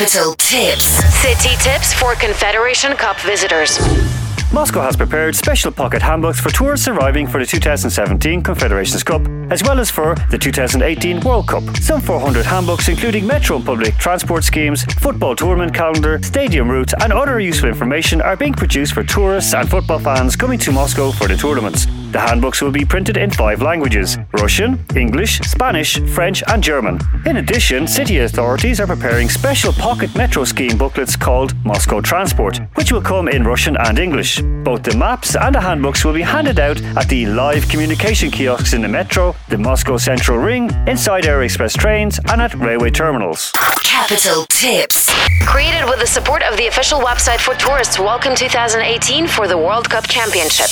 Capital Tips. City tips for Confederation Cup visitors. Moscow has prepared special pocket handbooks for tourists arriving for the 2017 Confederations Cup, as well as for the 2018 World Cup. Some 400 handbooks, including metro and public transport schemes, football tournament calendar, stadium routes, and other useful information, are being produced for tourists and football fans coming to Moscow for the tournaments. The handbooks will be printed in five languages Russian, English, Spanish, French, and German. In addition, city authorities are preparing special pocket metro scheme booklets called Moscow Transport, which will come in Russian and English. Both the maps and the handbooks will be handed out at the live communication kiosks in the metro, the Moscow Central Ring, inside Aeroexpress trains, and at railway terminals. Capital Tips. Created with the support of the official website for tourists Welcome 2018 for the World Cup Championship.